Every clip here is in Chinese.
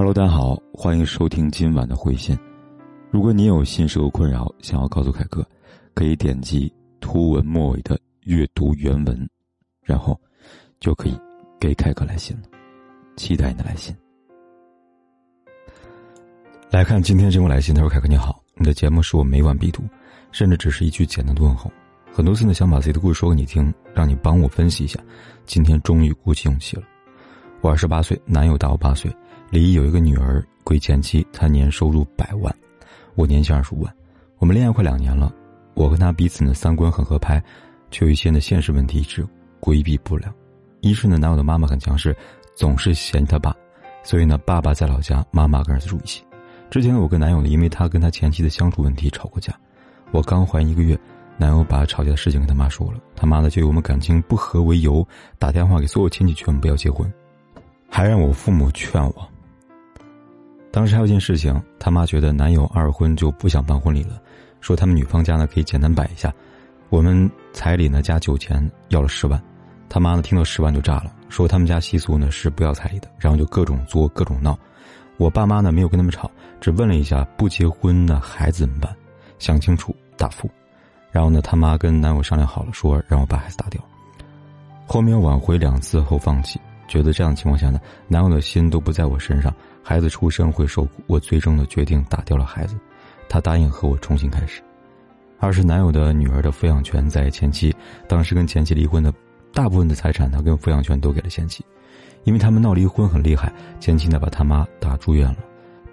Hello，大家好，欢迎收听今晚的回信。如果你有心事和困扰，想要告诉凯哥，可以点击图文末尾的阅读原文，然后就可以给凯哥来信了。期待你的来信。来看今天这封来信，他说：“凯哥你好，你的节目是我每晚必读，甚至只是一句简单的问候。很多次呢，想把自己的故事说给你听，让你帮我分析一下。今天终于鼓起勇气了。我二十八岁，男友大我八岁。”李毅有一个女儿，归前妻，他年收入百万，我年薪二十五万，我们恋爱快两年了，我跟他彼此呢三观很合拍，却有一些的现实问题一直规避不了。一是呢男友的妈妈很强势，总是嫌弃他爸，所以呢爸爸在老家，妈妈跟儿子住一起。之前呢我跟男友呢因为他跟他前妻的相处问题吵过架，我刚怀一个月，男友把吵架的事情跟他妈说了，他妈呢就以我们感情不和为由，打电话给所有亲戚劝我们不要结婚，还让我父母劝我。当时还有件事情，他妈觉得男友二婚就不想办婚礼了，说他们女方家呢可以简单摆一下，我们彩礼呢加酒钱要了十万，他妈呢听到十万就炸了，说他们家习俗呢是不要彩礼的，然后就各种作各种闹，我爸妈呢没有跟他们吵，只问了一下不结婚的孩子怎么办，想清楚答复，然后呢他妈跟男友商量好了，说让我把孩子打掉，后面挽回两次后放弃。觉得这样的情况下呢，男友的心都不在我身上，孩子出生会受苦，我最终的决定打掉了孩子，他答应和我重新开始。二是男友的女儿的抚养权在前妻，当时跟前妻离婚的，大部分的财产呢跟抚养权都给了前妻，因为他们闹离婚很厉害，前妻呢把他妈打住院了，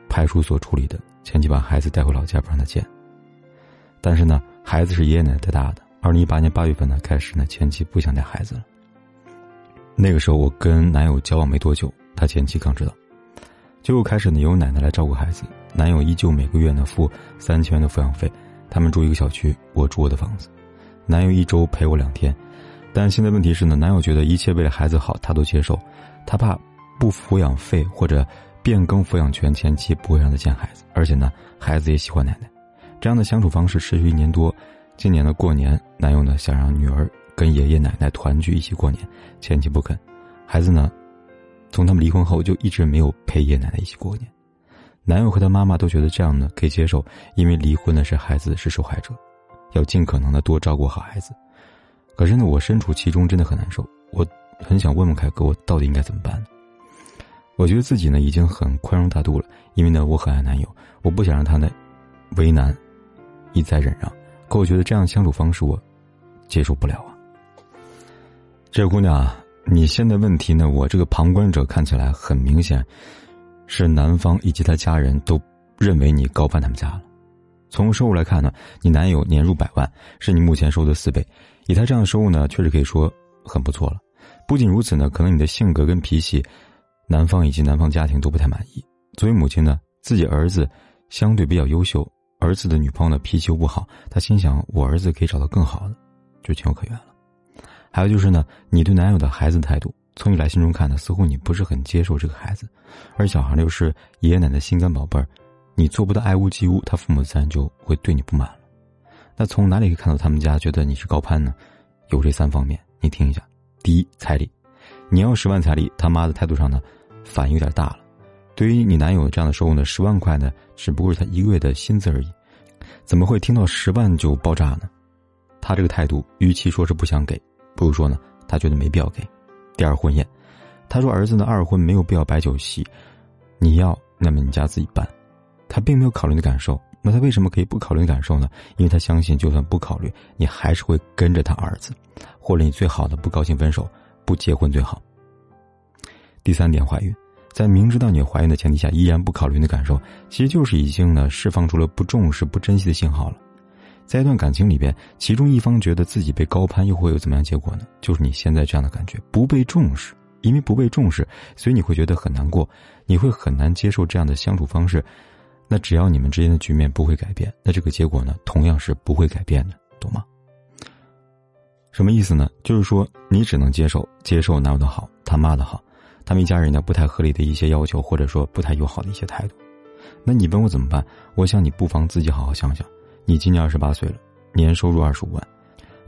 派出所处理的，前妻把孩子带回老家不让他见。但是呢，孩子是爷爷奶奶带大的，二零一八年八月份呢开始呢，前妻不想带孩子了。那个时候我跟男友交往没多久，他前妻刚知道，就开始呢由奶奶来照顾孩子，男友依旧每个月呢付三千元的抚养费，他们住一个小区，我住我的房子，男友一周陪我两天，但现在问题是呢，男友觉得一切为了孩子好，他都接受，他怕不抚养费或者变更抚养权，前妻不会让他见孩子，而且呢孩子也喜欢奶奶，这样的相处方式持续一年多，今年的过年，男友呢想让女儿。跟爷爷奶奶团聚一起过年，前妻不肯，孩子呢，从他们离婚后就一直没有陪爷爷奶奶一起过年。男友和他妈妈都觉得这样呢可以接受，因为离婚的是孩子是受害者，要尽可能的多照顾好孩子。可是呢，我身处其中真的很难受，我很想问问凯哥，我到底应该怎么办？我觉得自己呢已经很宽容大度了，因为呢我很爱男友，我不想让他呢为难，一再忍让。可我觉得这样相处方式我接受不了啊。这姑娘啊，你现在问题呢？我这个旁观者看起来很明显，是男方以及他家人都认为你高攀他们家了。从收入来看呢，你男友年入百万，是你目前收入的四倍。以他这样的收入呢，确实可以说很不错了。不仅如此呢，可能你的性格跟脾气，男方以及男方家庭都不太满意。作为母亲呢，自己儿子相对比较优秀，儿子的女朋友呢脾气又不好，他心想我儿子可以找到更好的，就情有可原了。还有就是呢，你对男友的孩子态度，从你来信中看呢，似乎你不是很接受这个孩子，而小孩又是爷爷奶奶心肝宝贝儿，你做不到爱屋及乌，他父母自然就会对你不满。那从哪里可以看到他们家觉得你是高攀呢？有这三方面，你听一下：第一，彩礼，你要十万彩礼，他妈的态度上呢，反应有点大了。对于你男友这样的收入呢，十万块呢，只不过是他一个月的薪资而已，怎么会听到十万就爆炸呢？他这个态度，与其说是不想给。不如说呢，他觉得没必要给。第二婚宴，他说儿子呢二婚没有必要摆酒席，你要那么你家自己办。他并没有考虑你的感受，那他为什么可以不考虑你感受呢？因为他相信，就算不考虑，你还是会跟着他儿子，或者你最好的不高兴分手，不结婚最好。第三点，怀孕，在明知道你怀孕的前提下，依然不考虑你的感受，其实就是已经呢释放出了不重视、不珍惜的信号了。在一段感情里边，其中一方觉得自己被高攀，又会有怎么样结果呢？就是你现在这样的感觉，不被重视，因为不被重视，所以你会觉得很难过，你会很难接受这样的相处方式。那只要你们之间的局面不会改变，那这个结果呢，同样是不会改变的，懂吗？什么意思呢？就是说你只能接受接受男友的好，他妈的好，他们一家人呢不太合理的一些要求，或者说不太友好的一些态度。那你问我怎么办？我想你不妨自己好好想想。你今年二十八岁了，年收入二十五万，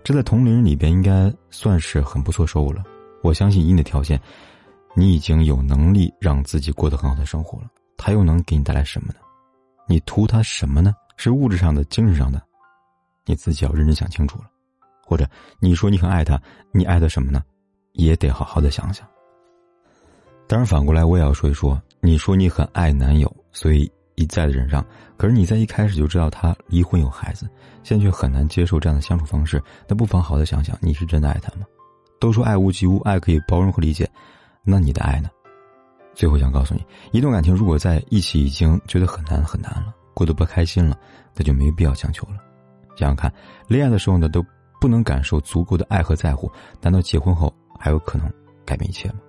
这在同龄人里边应该算是很不错收入了。我相信以你的条件，你已经有能力让自己过得很好的生活了。他又能给你带来什么呢？你图他什么呢？是物质上的、精神上的？你自己要认真想清楚了。或者你说你很爱他，你爱他什么呢？也得好好的想想。当然，反过来我也要说一说，你说你很爱男友，所以一再的忍让，可是你在一开始就知道他离婚有孩子，现在却很难接受这样的相处方式，那不妨好的想想，你是真的爱他吗？都说爱屋及乌，爱可以包容和理解，那你的爱呢？最后想告诉你，一段感情如果在一起已经觉得很难很难了，过得不开心了，那就没必要强求了。想想看，恋爱的时候呢都不能感受足够的爱和在乎，难道结婚后还有可能改变一切吗？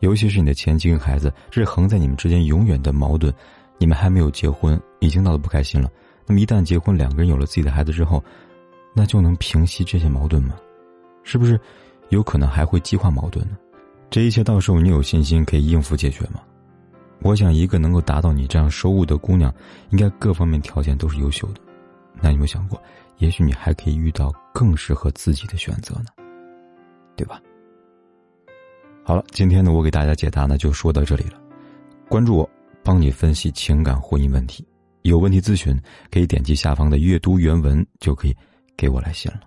尤其是你的前妻跟孩子，这是横在你们之间永远的矛盾。你们还没有结婚，已经闹得不开心了。那么一旦结婚，两个人有了自己的孩子之后，那就能平息这些矛盾吗？是不是有可能还会激化矛盾呢？这一切到时候你有信心可以应付解决吗？我想，一个能够达到你这样收入的姑娘，应该各方面条件都是优秀的。那你有没有想过，也许你还可以遇到更适合自己的选择呢？对吧？好了，今天呢，我给大家解答呢就说到这里了。关注我，帮你分析情感婚姻问题。有问题咨询，可以点击下方的阅读原文，就可以给我来信了。